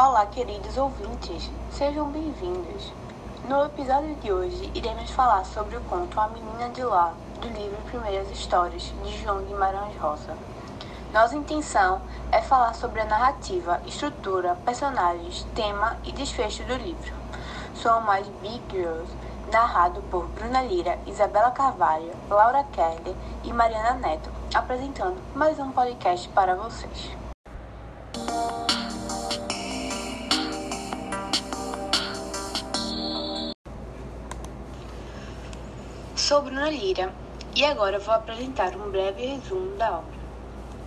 Olá, queridos ouvintes, sejam bem-vindos. No episódio de hoje, iremos falar sobre o conto A Menina de Lá, do livro Primeiras Histórias, de João Guimarães Rosa. Nossa intenção é falar sobre a narrativa, estrutura, personagens, tema e desfecho do livro. Sou mais Big Girls, narrado por Bruna Lira, Isabela Carvalho, Laura Kelly e Mariana Neto, apresentando mais um podcast para vocês. Sou Bruna Lira e agora vou apresentar um breve resumo da obra.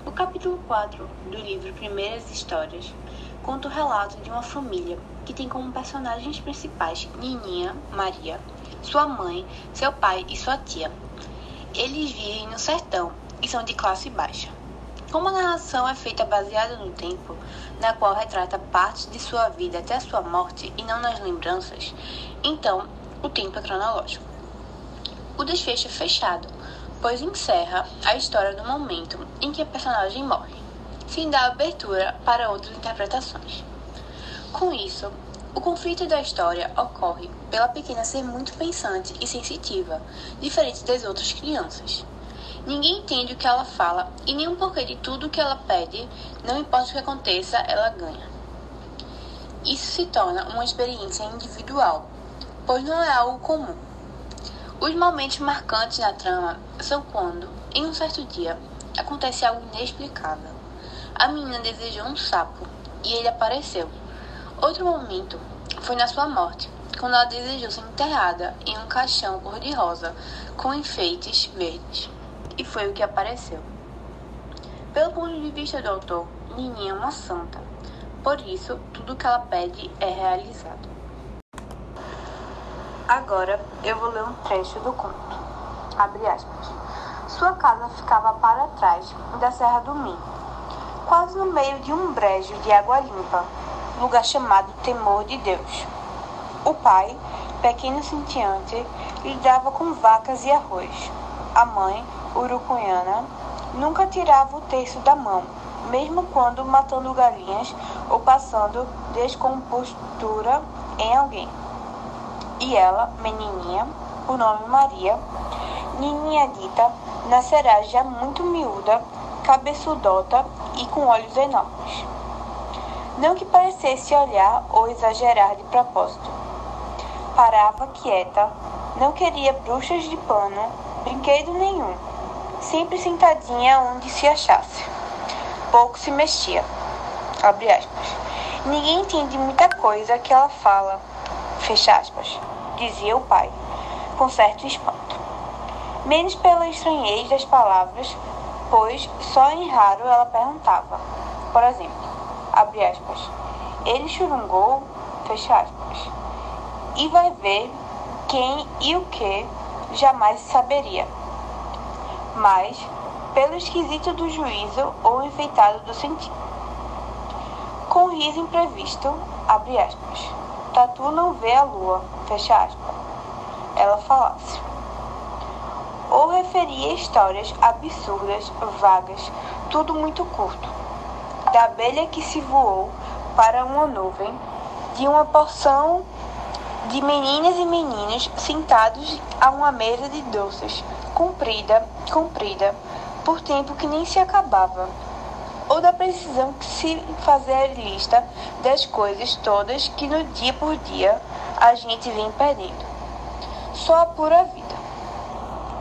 O capítulo 4 do livro Primeiras Histórias conta o relato de uma família que tem como personagens principais Nininha, Maria, sua mãe, seu pai e sua tia. Eles vivem no sertão e são de classe baixa. Como a narração é feita baseada no tempo, na qual retrata partes de sua vida até a sua morte e não nas lembranças, então o tempo é cronológico. O desfecho é fechado, pois encerra a história no momento em que a personagem morre, sem dar abertura para outras interpretações. Com isso, o conflito da história ocorre pela pequena ser muito pensante e sensitiva, diferente das outras crianças. Ninguém entende o que ela fala e nem um porquê de tudo o que ela pede, não importa o que aconteça, ela ganha. Isso se torna uma experiência individual, pois não é algo comum. Os momentos marcantes na trama são quando, em um certo dia, acontece algo inexplicável. A menina desejou um sapo e ele apareceu. Outro momento foi na sua morte, quando ela desejou ser enterrada em um caixão cor-de-rosa com enfeites verdes. E foi o que apareceu. Pelo ponto de vista do autor, Nininha é uma santa. Por isso, tudo que ela pede é realizado. Agora eu vou ler um trecho do conto. Abre aspas. Sua casa ficava para trás da Serra do Minho, quase no meio de um brejo de água limpa, lugar chamado Temor de Deus. O pai, pequeno cintiante, lidava com vacas e arroz. A mãe, urucunhana, nunca tirava o terço da mão, mesmo quando matando galinhas ou passando descompostura em alguém. E ela, menininha, por nome Maria, Nininha dita, nascerá já muito miúda, cabeçudota e com olhos enormes. Não que parecesse olhar ou exagerar de propósito. Parava quieta, não queria bruxas de pano, brinquedo nenhum, sempre sentadinha onde se achasse. Pouco se mexia. Ninguém entende muita coisa que ela fala. Fecha aspas. Dizia o pai, com certo espanto. Menos pela estranhez das palavras, pois só em raro ela perguntava. Por exemplo, abre aspas, ele churungou, fecha aspas, e vai ver quem e o que jamais saberia. Mas, pelo esquisito do juízo ou enfeitado do sentido. Com riso imprevisto, abre aspas, Tatu não vê a lua, fecha aspas, ela falasse. Ou referia histórias absurdas, vagas, tudo muito curto da abelha que se voou para uma nuvem, de uma porção de meninas e meninos sentados a uma mesa de doces, comprida, comprida, por tempo que nem se acabava, ou da precisão que se fazer lista das coisas todas que no dia por dia a gente vem perdendo. Só a pura vida.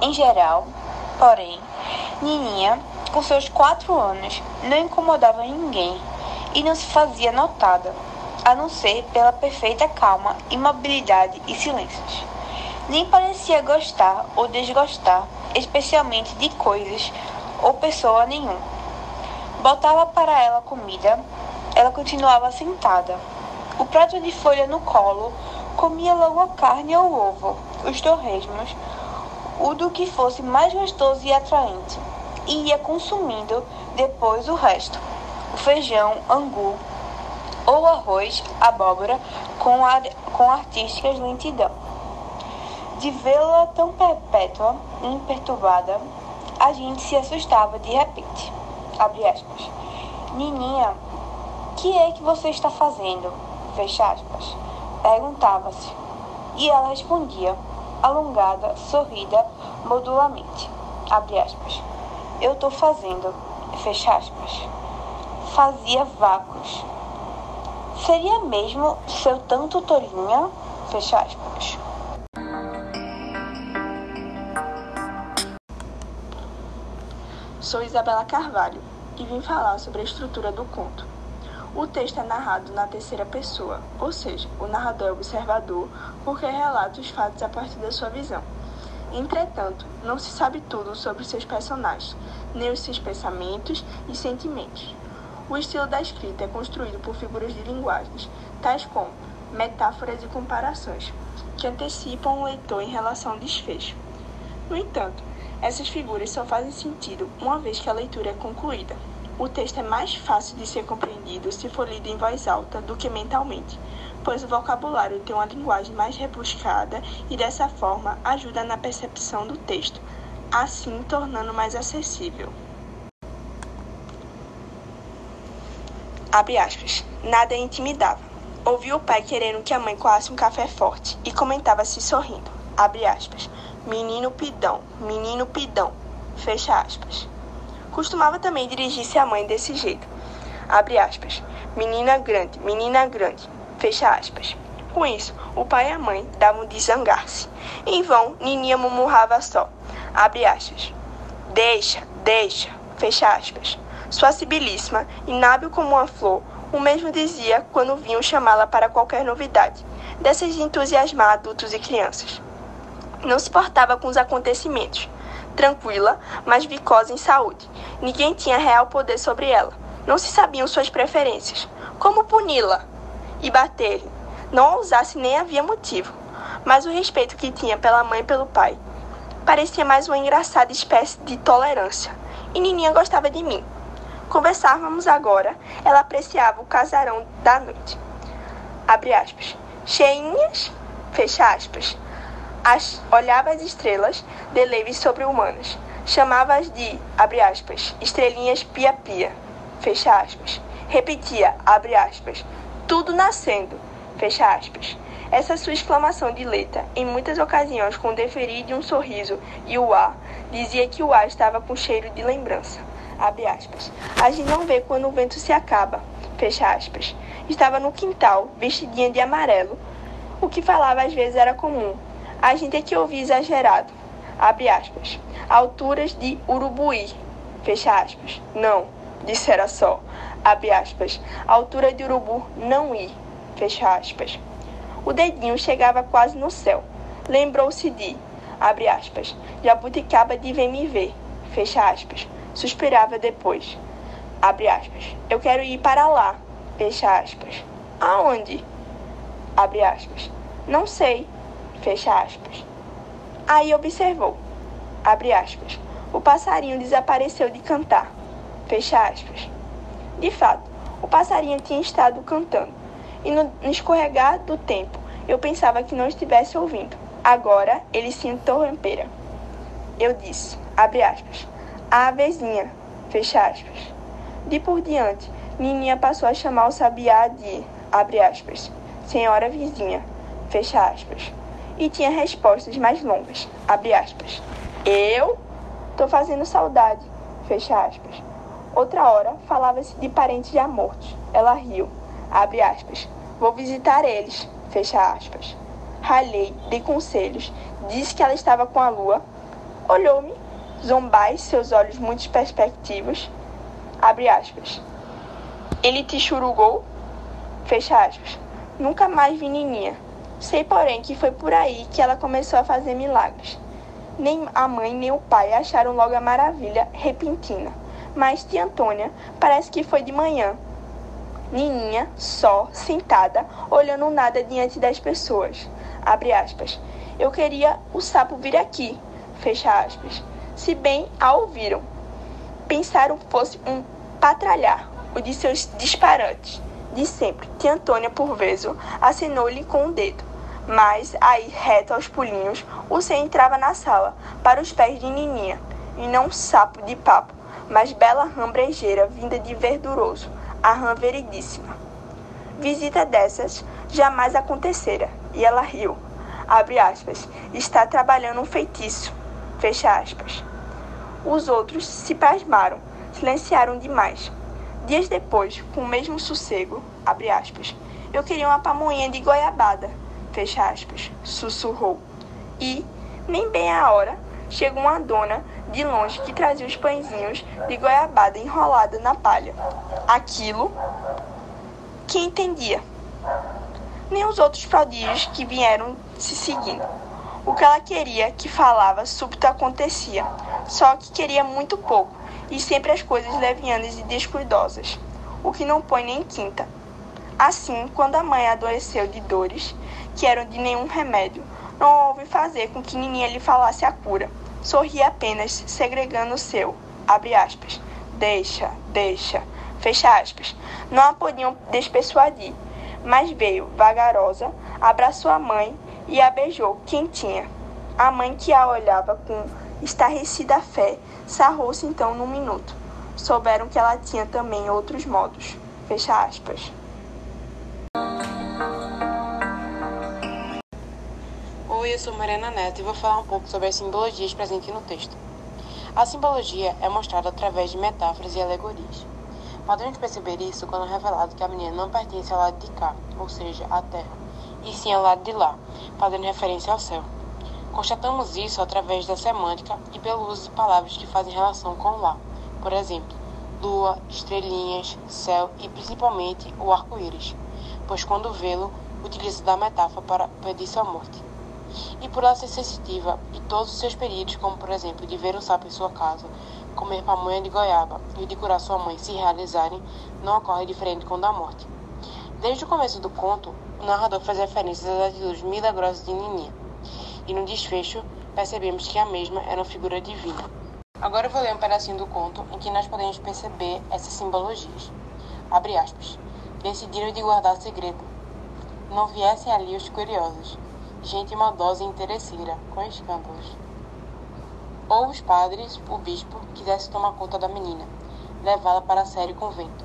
Em geral, porém, Nininha com seus quatro anos, não incomodava ninguém e não se fazia notada, a não ser pela perfeita calma, imobilidade e silêncios. Nem parecia gostar ou desgostar, especialmente de coisas ou pessoa nenhuma. Botava para ela comida, ela continuava sentada. O prato de folha no colo, comia logo a carne ou o ovo, os torresmos, o do que fosse mais gostoso e atraente e ia consumindo depois o resto: o feijão, angu ou arroz, abóbora com, ar, com artísticas lentidão. De vê-la tão perpétua e imperturbada, a gente se assustava de repente. Abre aspas. Nininha Que é que você está fazendo? Fecha aspas. Perguntava-se. E ela respondia, alongada, sorrida, modulamente. Abre aspas. Eu estou fazendo. Fecha aspas. Fazia vácuos. Seria mesmo seu tanto tolinha? Fecha aspas. Sou Isabela Carvalho e vim falar sobre a estrutura do conto. O texto é narrado na terceira pessoa, ou seja, o narrador é observador porque relata os fatos a partir da sua visão. Entretanto, não se sabe tudo sobre seus personagens, nem os seus pensamentos e sentimentos. O estilo da escrita é construído por figuras de linguagens, tais como metáforas e comparações, que antecipam o leitor em relação ao desfecho. No entanto, essas figuras só fazem sentido uma vez que a leitura é concluída. O texto é mais fácil de ser compreendido se for lido em voz alta do que mentalmente, pois o vocabulário tem uma linguagem mais rebuscada e dessa forma ajuda na percepção do texto, assim tornando mais acessível. Abre aspas. Nada intimidava. Ouvi o pai querendo que a mãe coasse um café forte e comentava-se sorrindo. Abre aspas. Menino pidão, menino pidão. Fecha aspas. Costumava também dirigir-se à mãe desse jeito. Abre aspas. Menina grande, menina grande. Fecha aspas. Com isso, o pai e a mãe davam de zangar-se. Em vão, Nininha murmurava só. Abre aspas. Deixa, deixa. Fecha aspas. Sua sibilíssima, inábil como uma flor, o mesmo dizia quando vinham chamá-la para qualquer novidade, dessas de entusiasmar adultos e crianças. Não se portava com os acontecimentos, tranquila, mas vicosa em saúde. Ninguém tinha real poder sobre ela. Não se sabiam suas preferências. Como puni-la e bater-lhe? Não ousasse nem havia motivo. Mas o respeito que tinha pela mãe e pelo pai parecia mais uma engraçada espécie de tolerância. E Nininha gostava de mim. Conversávamos agora, ela apreciava o casarão da noite. Abre aspas. Cheinhas, fecha aspas. As, olhava as estrelas de leves sobre-humanas. Chamava-as de, abre aspas, estrelinhas pia-pia, fecha aspas. Repetia, abre aspas, tudo nascendo, fecha aspas. Essa sua exclamação de letra, em muitas ocasiões com o deferir de um sorriso e o ar, dizia que o ar estava com cheiro de lembrança. Abre aspas. A gente não vê quando o vento se acaba, fecha aspas. Estava no quintal, vestidinha de amarelo. O que falava às vezes era comum, a gente é que ouvia exagerado. Abre aspas. Alturas de Urubuí. Fecha aspas. Não, dissera só. Abre aspas. Altura de urubu não ir. Fecha aspas. O dedinho chegava quase no céu. Lembrou-se de, abre aspas, jabuticaba de vem me ver. Fecha aspas. Suspirava depois. Abre aspas. Eu quero ir para lá. Fecha aspas. Aonde? Abre aspas. Não sei. Fecha aspas. Aí observou, abre aspas, o passarinho desapareceu de cantar. Fecha aspas. De fato, o passarinho tinha estado cantando, e no escorregar do tempo eu pensava que não estivesse ouvindo. Agora ele se interrompera. Eu disse, abre aspas, a avezinha, fecha aspas. De por diante, Nininha passou a chamar o sabiá de, abre aspas, senhora vizinha, fecha aspas e tinha respostas mais longas. Abre aspas. Eu tô fazendo saudade. Fecha aspas. Outra hora falava-se de parentes já mortos. Ela riu. Abre aspas. Vou visitar eles. Fecha aspas. Ralhei, dei conselhos, disse que ela estava com a lua. Olhou-me, zombais, seus olhos muito perspectivos. Abre aspas. Ele te churugou? Fecha aspas. Nunca mais vi Nininha. Sei, porém, que foi por aí que ela começou a fazer milagres. Nem a mãe nem o pai acharam logo a maravilha repentina. Mas tia Antônia parece que foi de manhã. Nininha, só, sentada, olhando nada diante das pessoas. Abre aspas. Eu queria o sapo vir aqui. Fecha aspas. Se bem a ouviram. Pensaram fosse um patralhar, o de seus disparates. De sempre, tia Antônia, por vezes, acenou-lhe com o dedo. Mas, aí, reto aos pulinhos, o Sen entrava na sala, para os pés de Nininha, e não sapo de papo, mas bela rã brejeira vinda de verduroso, a rã veridíssima. Visita dessas jamais acontecera, e ela riu. Abre aspas. Está trabalhando um feitiço. Fecha aspas. Os outros se pasmaram, silenciaram demais. Dias depois, com o mesmo sossego, abre aspas, eu queria uma pamonha de goiabada, fecha aspas, sussurrou. E, nem bem a hora, chegou uma dona de longe que trazia os pãezinhos de goiabada enrolada na palha. Aquilo que entendia. Nem os outros prodígios que vieram se seguindo. O que ela queria que falava súbito acontecia, só que queria muito pouco, e sempre as coisas levianas e descuidosas, o que não põe nem quinta. Assim, quando a mãe adoeceu de dores, que eram de nenhum remédio, não houve fazer com que Nininha lhe falasse a cura. Sorria apenas, segregando o seu, abre aspas, deixa, deixa, fecha aspas. Não a podiam despersuadir, mas veio, vagarosa, abraçou a mãe e a beijou, quentinha. A mãe que a olhava com estarrecida fé, sarrou-se então num minuto. Souberam que ela tinha também outros modos. Fecha aspas. Oi, eu sou Mariana Neto e vou falar um pouco sobre as simbologias presentes no texto. A simbologia é mostrada através de metáforas e alegorias. Podemos perceber isso quando é revelado que a menina não pertence ao lado de cá, ou seja, à terra, e sim ao lado de lá, fazendo referência ao céu. Constatamos isso através da semântica e pelo uso de palavras que fazem relação com lá, por exemplo, lua, estrelinhas, céu e principalmente o arco-íris, pois quando vê-lo, utiliza da metáfora para pedir sua morte e por ela ser sensitiva e todos os seus períodos, como por exemplo de ver um sapo em sua casa, comer pamonha de goiaba e de curar sua mãe se realizarem, não ocorre diferente com o da morte. Desde o começo do conto, o narrador faz referências às atitudes milagrosas de Nininha, e no desfecho percebemos que a mesma era uma figura divina. Agora eu vou ler um pedacinho do conto em que nós podemos perceber essas simbologias. Abre aspas. Decidiram de guardar segredo. Não viessem ali os curiosos, gente maldosa e interesseira, com escândalos. Ou os padres, o bispo, quisesse tomar conta da menina, levá-la para a sério convento.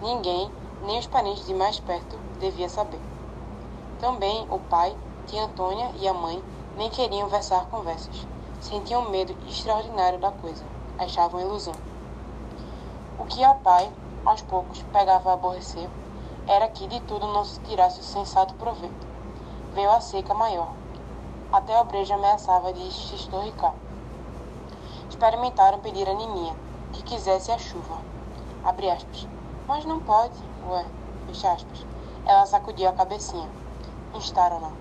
Ninguém, nem os parentes de mais perto, devia saber. Também o pai, tia Antônia e a mãe nem queriam versar conversas. Sentiam medo extraordinário da coisa. Achavam ilusão. O que ao pai, aos poucos, pegava a aborrecer, era que de tudo não se tirasse o sensato proveito veio a seca maior. Até a breja ameaçava de se estorricar. Experimentaram pedir a Nininha que quisesse a chuva. Abre aspas. Mas não pode, ué, fecha aspas. Ela sacudiu a cabecinha. Instaram-na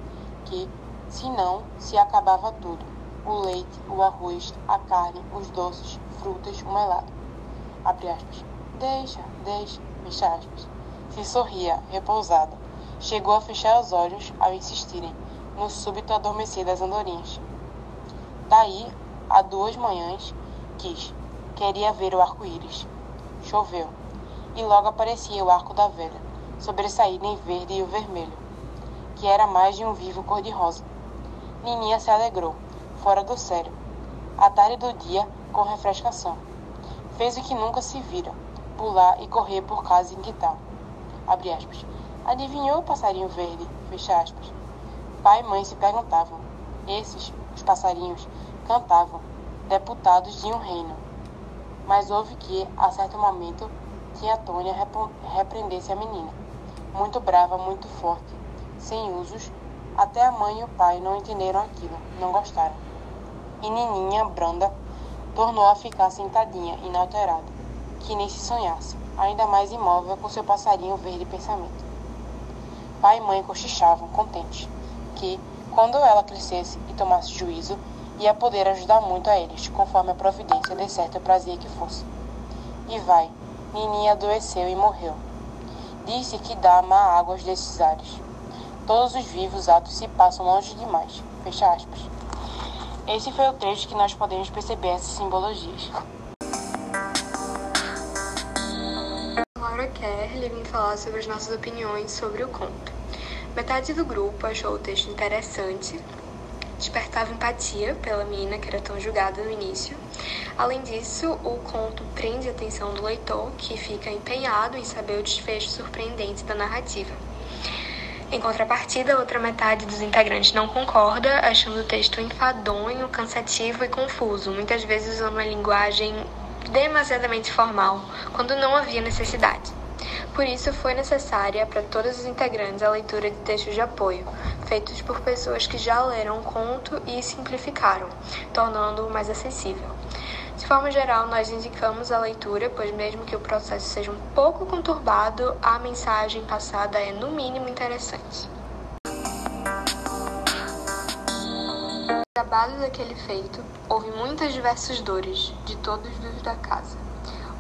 que, se não, se acabava tudo. O leite, o arroz, a carne, os doces, frutas, o melado. Abre aspas. Deixa, deixa, fecha aspas. Se sorria, repousada Chegou a fechar os olhos ao insistirem no súbito adormecer das andorinhas. Daí, há duas manhãs, quis, queria ver o arco-íris. Choveu, e logo aparecia o arco da velha, sobressaído em verde e o vermelho, que era mais de um vivo cor-de-rosa. Nininha se alegrou, fora do sério. A tarde do dia, com refrescação. Fez o que nunca se vira, pular e correr por casa em quintal. Abre aspas. Adivinhou o passarinho verde? Fecha aspas. Pai e mãe se perguntavam. Esses, os passarinhos, cantavam, deputados de um reino. Mas houve que, a certo momento, tia Tônia repreendesse a menina. Muito brava, muito forte, sem usos, até a mãe e o pai não entenderam aquilo, não gostaram. E Nininha, branda, tornou a ficar sentadinha, inalterada, que nem se sonhasse, ainda mais imóvel com seu passarinho verde pensamento. Pai e mãe cochichavam, contentes, que, quando ela crescesse e tomasse juízo, ia poder ajudar muito a eles, conforme a providência de certo prazer que fosse. E vai, Nininha adoeceu e morreu. Disse que dá má águas desses ares. Todos os vivos atos se passam longe demais. Fecha aspas. Esse foi o trecho que nós podemos perceber essas simbologias. Kerr vim falar sobre as nossas opiniões sobre o conto. Metade do grupo achou o texto interessante, despertava empatia pela menina que era tão julgada no início. Além disso, o conto prende a atenção do leitor, que fica empenhado em saber o desfecho surpreendente da narrativa. Em contrapartida, a outra metade dos integrantes não concorda, achando o texto enfadonho, cansativo e confuso, muitas vezes usando uma linguagem demasiadamente formal, quando não havia necessidade. Por isso, foi necessária para todos os integrantes a leitura de textos de apoio, feitos por pessoas que já leram o conto e simplificaram, tornando-o mais acessível. De forma geral, nós indicamos a leitura, pois, mesmo que o processo seja um pouco conturbado, a mensagem passada é, no mínimo, interessante. No trabalho daquele feito, houve muitas diversas dores, de todos os da casa.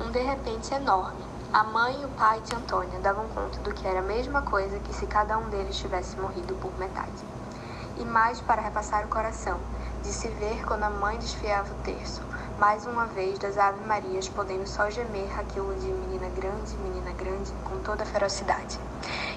Um de repente enorme. A mãe, o pai e Antônia davam conta do que era a mesma coisa que se cada um deles tivesse morrido por metade. E mais para repassar o coração, de se ver quando a mãe desfiava o terço, mais uma vez das Ave Marias, podendo só gemer aquilo de menina grande, menina grande, com toda a ferocidade.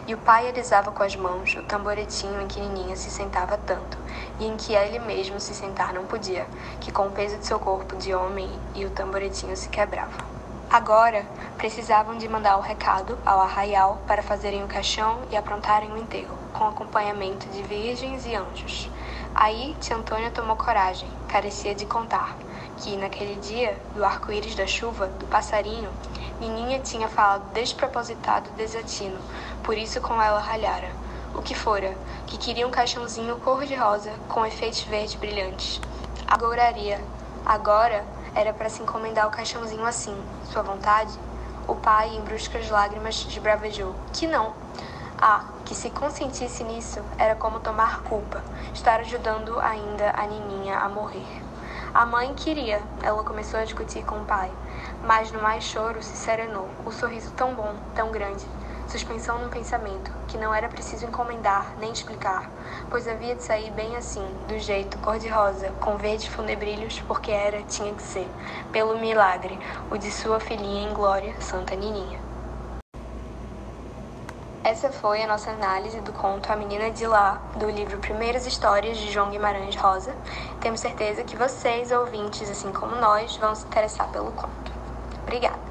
E o pai alisava com as mãos o tamboretinho em que Nininha se sentava tanto, e em que ele mesmo se sentar não podia, que com o peso de seu corpo de homem e o tamboretinho se quebrava. Agora, precisavam de mandar o recado ao arraial para fazerem o caixão e aprontarem o enterro, com acompanhamento de virgens e anjos. Aí, tia Antônia tomou coragem, carecia de contar, que, naquele dia, do arco-íris da chuva, do passarinho, Nininha tinha falado despropositado desatino, por isso com ela ralhara. O que fora, que queria um caixãozinho cor-de-rosa, com efeitos verdes brilhantes. Agouraria. Agora era para se encomendar o caixãozinho assim, sua vontade? O pai, em bruscas lágrimas, desbravejou. Que não. Ah, que se consentisse nisso, era como tomar culpa, estar ajudando ainda a Nininha a morrer. A mãe queria, ela começou a discutir com o pai, mas no mais choro se serenou, o sorriso tão bom, tão grande, suspensão num pensamento, que não era preciso encomendar nem explicar, pois havia de sair bem assim, do jeito cor-de-rosa, com verdes funebrilhos, porque era, tinha que ser, pelo milagre, o de sua filhinha em glória, Santa Nininha. Essa foi a nossa análise do conto A Menina de Lá, do livro Primeiras Histórias de João Guimarães Rosa. Temos certeza que vocês, ouvintes, assim como nós, vão se interessar pelo conto. Obrigada!